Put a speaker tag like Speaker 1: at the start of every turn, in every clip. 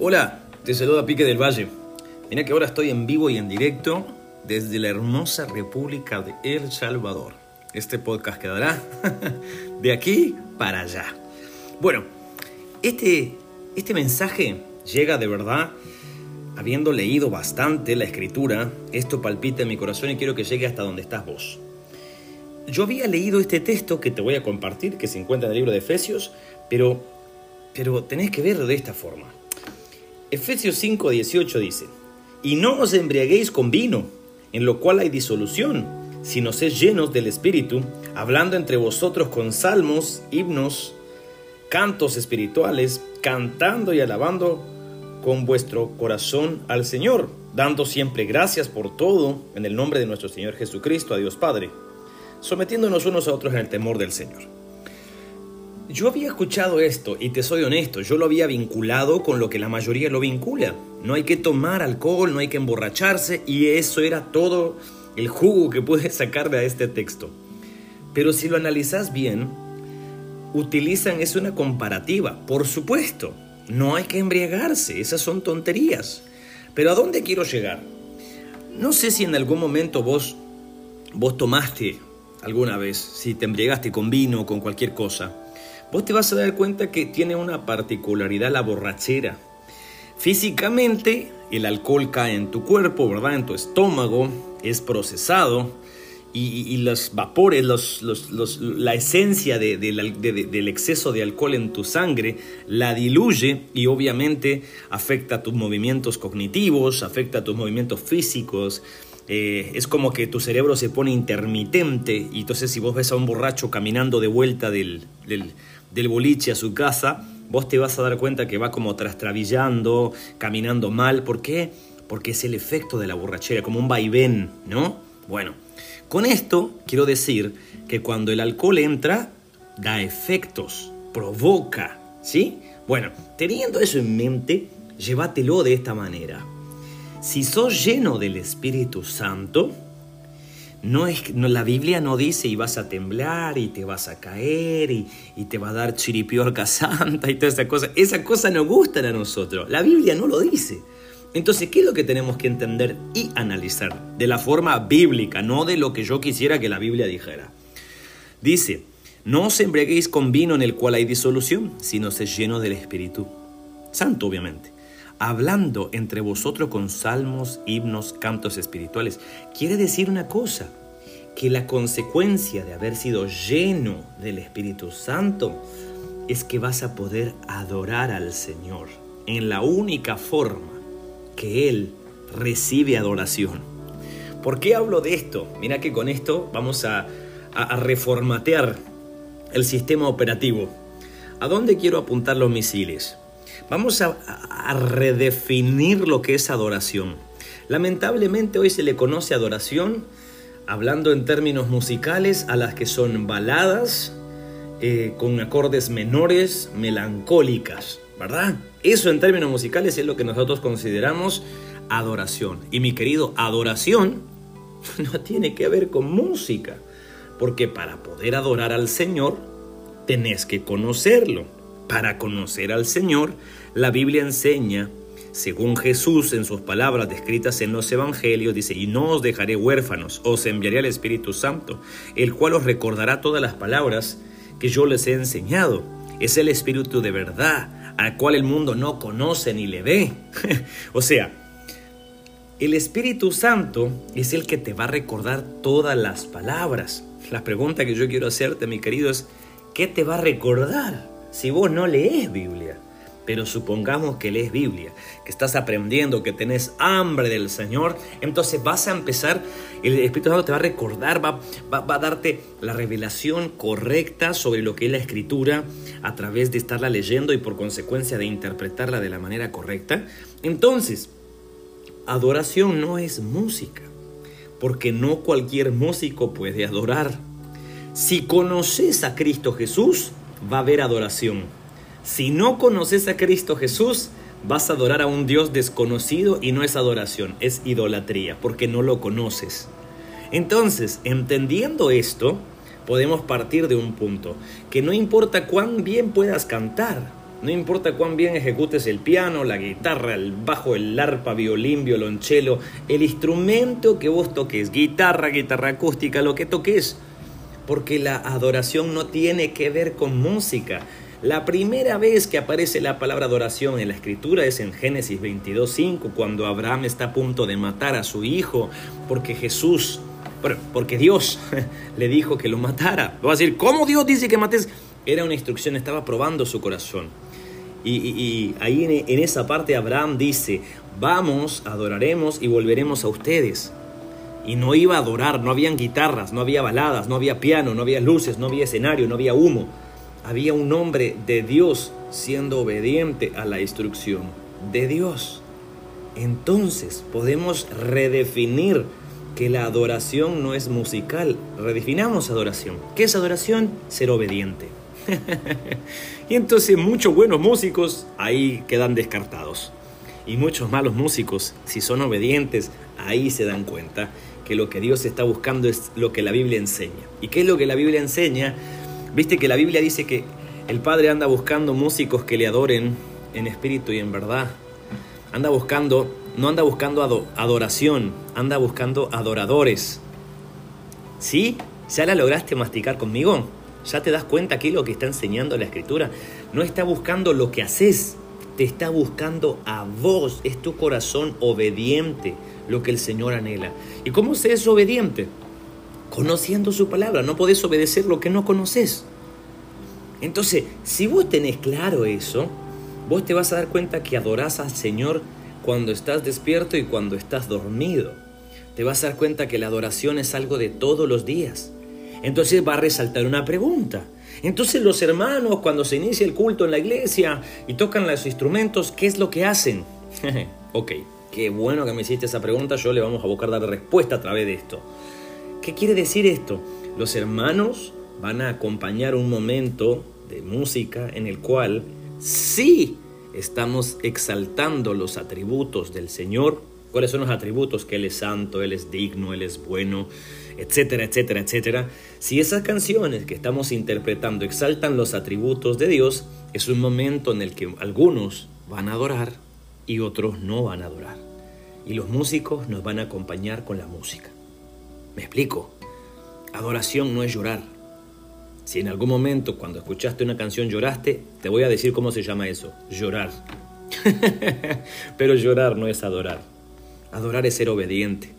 Speaker 1: Hola, te saluda Pique del Valle. Mira que ahora estoy en vivo y en directo desde la hermosa República de El Salvador. Este podcast quedará de aquí para allá. Bueno, este, este mensaje llega de verdad habiendo leído bastante la escritura. Esto palpita en mi corazón y quiero que llegue hasta donde estás vos. Yo había leído este texto que te voy a compartir, que se encuentra en el libro de Efesios, pero, pero tenés que verlo de esta forma. Efesios 5, 18 dice, y no os embriaguéis con vino, en lo cual hay disolución, sino sed llenos del Espíritu, hablando entre vosotros con salmos, himnos, cantos espirituales, cantando y alabando con vuestro corazón al Señor, dando siempre gracias por todo en el nombre de nuestro Señor Jesucristo, a Dios Padre, sometiéndonos unos a otros en el temor del Señor. Yo había escuchado esto y te soy honesto, yo lo había vinculado con lo que la mayoría lo vincula. No hay que tomar alcohol, no hay que emborracharse y eso era todo el jugo que puedes sacar de este texto. Pero si lo analizas bien, utilizan es una comparativa, por supuesto. No hay que embriagarse, esas son tonterías. Pero ¿a dónde quiero llegar? No sé si en algún momento vos vos tomaste alguna vez, si te embriagaste con vino o con cualquier cosa vos te vas a dar cuenta que tiene una particularidad la borrachera. Físicamente, el alcohol cae en tu cuerpo, ¿verdad? En tu estómago, es procesado y, los vapores, la esencia del exceso de alcohol en tu sangre la diluye y obviamente afecta tus movimientos cognitivos, afecta tus movimientos físicos. Eh, es como que tu cerebro se pone intermitente y entonces si vos ves a un borracho caminando de vuelta del boliche a su casa, vos te vas a dar cuenta que va como trastrabillando, caminando mal. ¿Por qué? Porque es el efecto de la borrachera, como un vaivén, ¿no? Bueno, con esto quiero decir que cuando el alcohol entra, da efectos, provoca, ¿sí? Bueno, teniendo eso en mente, llévatelo de esta manera. Si sos lleno del Espíritu Santo, no es, no, la Biblia no dice y vas a temblar y te vas a caer y, te va a dar chiripiorca santa y toda esa cosa. Esa cosa no gustan a nosotros. La Biblia no lo dice. Entonces, ¿qué es lo que tenemos que entender y analizar? De la forma bíblica, no de lo que yo quisiera que la Biblia dijera. Dice, no os embriaguéis con vino en el cual hay disolución, sino se lleno del Espíritu Santo, obviamente hablando entre vosotros con salmos, himnos, cantos espirituales. Quiere decir una cosa, que la consecuencia de haber sido lleno del Espíritu Santo es que vas a poder adorar al Señor en la única forma que Él recibe adoración. ¿Por qué hablo de esto? Mira que con esto vamos a, a reformatear el sistema operativo. ¿A dónde quiero apuntar los misiles? Vamos a, redefinir lo que es adoración. Lamentablemente hoy se le conoce adoración, hablando en términos musicales, a las que son baladas eh, con acordes menores, melancólicas, ¿verdad? Eso en términos musicales es lo que nosotros consideramos adoración. Y mi querido, adoración no tiene que ver con música, porque para poder adorar al Señor tenés que conocerlo. Para conocer al Señor, la Biblia enseña, según Jesús en sus palabras descritas en los Evangelios, dice, y no os dejaré huérfanos, os enviaré al Espíritu Santo, el cual os recordará todas las palabras que yo les he enseñado. Es el Espíritu de verdad, al cual el mundo no conoce ni le ve. o sea, el Espíritu Santo es el que te va a recordar todas las palabras. La pregunta que yo quiero hacerte, mi querido, es, ¿qué te va a recordar? Si vos no lees Biblia. Pero supongamos que lees Biblia, que estás aprendiendo, que tenés hambre del Señor, entonces vas a empezar, el Espíritu Santo te va a recordar, va, va, a darte la revelación correcta sobre lo que es la Escritura a través de estarla leyendo y por consecuencia de interpretarla de la manera correcta. Entonces, adoración no es música, porque no cualquier músico puede adorar. Si conoces a Cristo Jesús, va a haber adoración. Si no conoces a Cristo Jesús, vas a adorar a un Dios desconocido y no es adoración, es idolatría, porque no lo conoces. Entonces, entendiendo esto, podemos partir de un punto, que no importa cuán bien puedas cantar, No importa cuán bien ejecutes el piano, la guitarra, el bajo, el arpa, violín, violonchelo, el instrumento que vos toques, guitarra, guitarra acústica, lo que toques, porque la adoración no tiene que ver con música. La primera vez que aparece la palabra adoración en la escritura es en Génesis 22.5, cuando Abraham está a punto de matar a su hijo, porque Jesús, porque Dios le dijo que lo matara. Va a decir, ¿cómo Dios dice que mates? Era una instrucción, estaba probando su corazón. Y, ahí en, en, esa parte Abraham dice, vamos, adoraremos y volveremos a ustedes. Y no iba a adorar, no habían guitarras, no había baladas, no había piano, no había luces, no había escenario, no había humo. Había un hombre de Dios siendo obediente a la instrucción de Dios. Entonces podemos redefinir que la adoración no es musical. Redefinamos adoración. ¿Qué es adoración? Ser obediente. y entonces muchos buenos músicos ahí quedan descartados. Y muchos malos músicos, si son obedientes, ahí se dan cuenta que lo que Dios está buscando es lo que la Biblia enseña. ¿Y qué es lo que la Biblia enseña? Viste que la Biblia dice que el Padre anda buscando músicos que le adoren en espíritu y en verdad. Anda buscando, no anda buscando adoración, anda buscando adoradores. ¿Sí? ¿Ya la lograste masticar conmigo? ¿Ya te das cuenta es lo que está enseñando la escritura? No está buscando lo que haces, te está buscando a vos. Es tu corazón obediente lo que el Señor anhela. ¿Y cómo se es obediente? Conociendo su palabra. No podés obedecer lo que no conoces. Entonces, si vos tenés claro eso, vos te vas a dar cuenta que adorás al Señor cuando estás despierto y cuando estás dormido. Te vas a dar cuenta que la adoración es algo de todos los días. Entonces va a resaltar una pregunta. Entonces los hermanos cuando se inicia el culto en la iglesia y tocan los instrumentos, ¿qué es lo que hacen? ok, qué bueno que me hiciste esa pregunta, yo le vamos a buscar dar respuesta a través de esto. ¿Qué quiere decir esto? Los hermanos van a acompañar un momento de música en el cual sí estamos exaltando los atributos del Señor. ¿Cuáles son los atributos? Que Él es santo, Él es digno, Él es bueno, etcétera, etcétera, etcétera. Si esas canciones que estamos interpretando exaltan los atributos de Dios, es un momento en el que algunos van a adorar y otros no van a adorar. Y los músicos nos van a acompañar con la música. ¿Me explico? Adoración no es llorar. Si en algún momento cuando escuchaste una canción lloraste, te voy a decir cómo se llama eso, llorar. Pero llorar no es adorar. Adorar es ser obediente.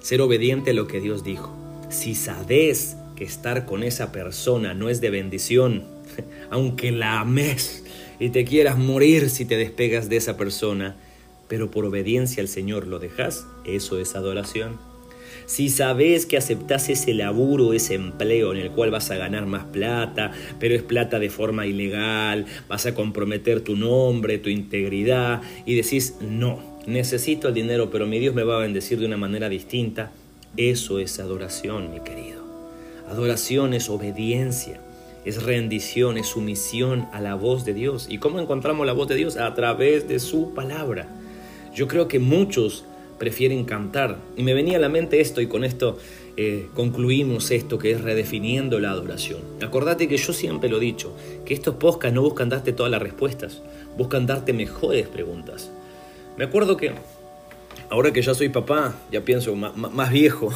Speaker 1: Ser obediente a lo que Dios dijo. Si sabes que estar con esa persona no es de bendición, aunque la ames y te quieras morir si te despegas de esa persona, pero por obediencia al Señor lo dejas, eso es adoración. Si sabes que aceptas ese laburo, ese empleo en el cual vas a ganar más plata, pero es plata de forma ilegal, vas a comprometer tu nombre, tu integridad, y decís, no, necesito el dinero, pero mi Dios me va a bendecir de una manera distinta, eso es adoración, mi querido. Adoración es obediencia, es rendición, es sumisión a la voz de Dios. ¿Y cómo encontramos la voz de Dios? A través de su palabra. Yo creo que muchos prefieren cantar. Y me venía a la mente esto y con esto eh, concluimos esto que es redefiniendo la adoración. Acordate que yo siempre lo he dicho, que estos podcasts no buscan darte todas las respuestas, buscan darte mejores preguntas. Me acuerdo que ahora que ya soy papá, ya pienso más viejo,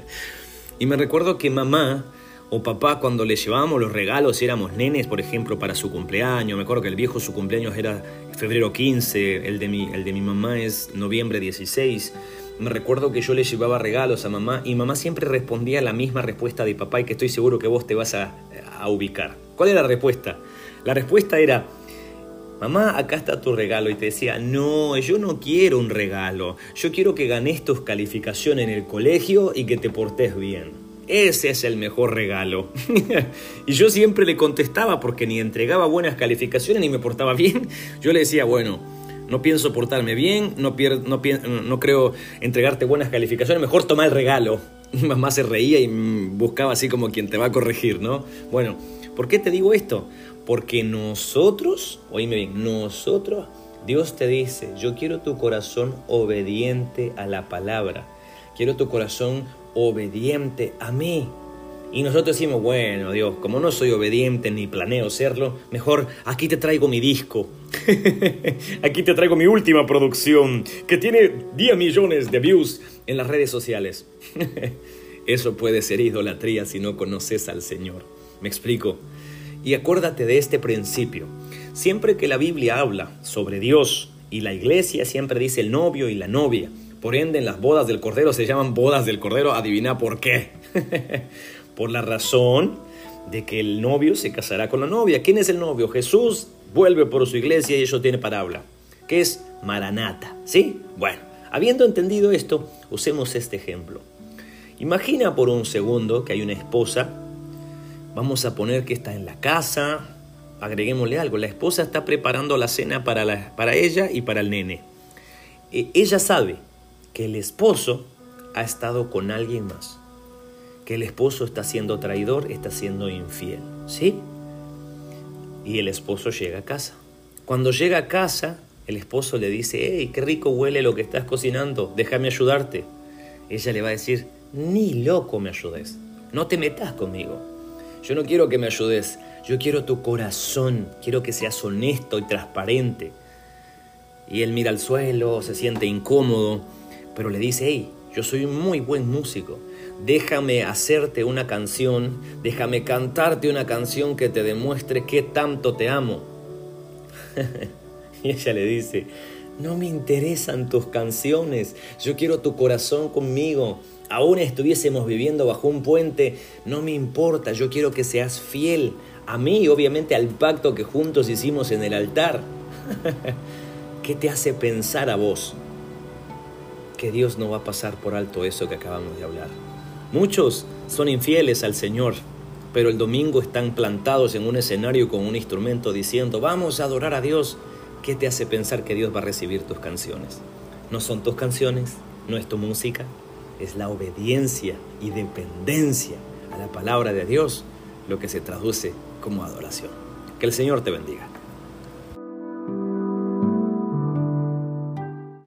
Speaker 1: y me recuerdo que mamá o papá cuando le llevábamos los regalos, éramos nenes, por ejemplo, para su cumpleaños. Me acuerdo que el viejo su cumpleaños era febrero 15, el de mi, el de mi mamá es noviembre 16. Me recuerdo que yo le llevaba regalos a mamá y mamá siempre respondía la misma respuesta de papá y que estoy seguro que vos te vas a, a ubicar. ¿Cuál era la respuesta? La respuesta era, mamá, acá está tu regalo. Y te decía, no, yo no quiero un regalo. Yo quiero que ganes tus calificaciones en el colegio y que te portes bien. Ese es el mejor regalo. y yo siempre le contestaba porque ni entregaba buenas calificaciones ni me portaba bien. Yo le decía, bueno, no pienso portarme bien, no, no, no creo entregarte buenas calificaciones, mejor toma el regalo. Mamá se reía y buscaba así como quien te va a corregir, ¿no? Bueno, ¿por qué te digo esto? Porque nosotros, oíme bien, nosotros, Dios te dice, yo quiero tu corazón obediente a la palabra. Quiero tu corazón obediente a mí. Y nosotros decimos, bueno, Dios, como no soy obediente ni planeo serlo, mejor aquí te traigo mi disco. aquí te traigo mi última producción, que tiene 10 millones de views en las redes sociales. Eso puede ser idolatría si no conoces al Señor. ¿Me explico? Y acuérdate de este principio. Siempre que la Biblia habla sobre Dios y la iglesia, siempre dice el novio y la novia. Por ende, en las bodas del Cordero se llaman bodas del Cordero. Adivina por qué. por la razón de que el novio se casará con la novia. ¿Quién es el novio? Jesús vuelve por su iglesia y eso tiene palabra, que es Maranata. ¿Sí? Bueno, habiendo entendido esto, usemos este ejemplo. Imagina por un segundo que hay una esposa, vamos a poner que está en la casa, agreguémosle algo, la esposa está preparando la cena para, la, para ella y para el nene. E, ella sabe que el esposo ha estado con alguien más que el esposo está siendo traidor, está siendo infiel. ¿Sí? Y el esposo llega a casa. Cuando llega a casa, el esposo le dice, hey, qué rico huele lo que estás cocinando, déjame ayudarte. Ella le va a decir, ni loco me ayudes, no te metas conmigo. Yo no quiero que me ayudes, yo quiero tu corazón, quiero que seas honesto y transparente. Y él mira al suelo, se siente incómodo, pero le dice, hey, yo soy un muy buen músico, déjame hacerte una canción, déjame cantarte una canción que te demuestre qué tanto te amo. y ella le dice, no me interesan tus canciones, yo quiero tu corazón conmigo. Aún estuviésemos viviendo bajo un puente, no me importa, yo quiero que seas fiel a mí y obviamente al pacto que juntos hicimos en el altar. ¿Qué te hace pensar a vos que Dios no va a pasar por alto eso que acabamos de hablar? Muchos son infieles al Señor, pero el domingo están plantados en un escenario con un instrumento diciendo, vamos a adorar a Dios. ¿Qué te hace pensar que Dios va a recibir tus canciones? No son tus canciones, no es tu música, es la obediencia y dependencia a la palabra de Dios lo que se traduce como adoración. Que el Señor te bendiga.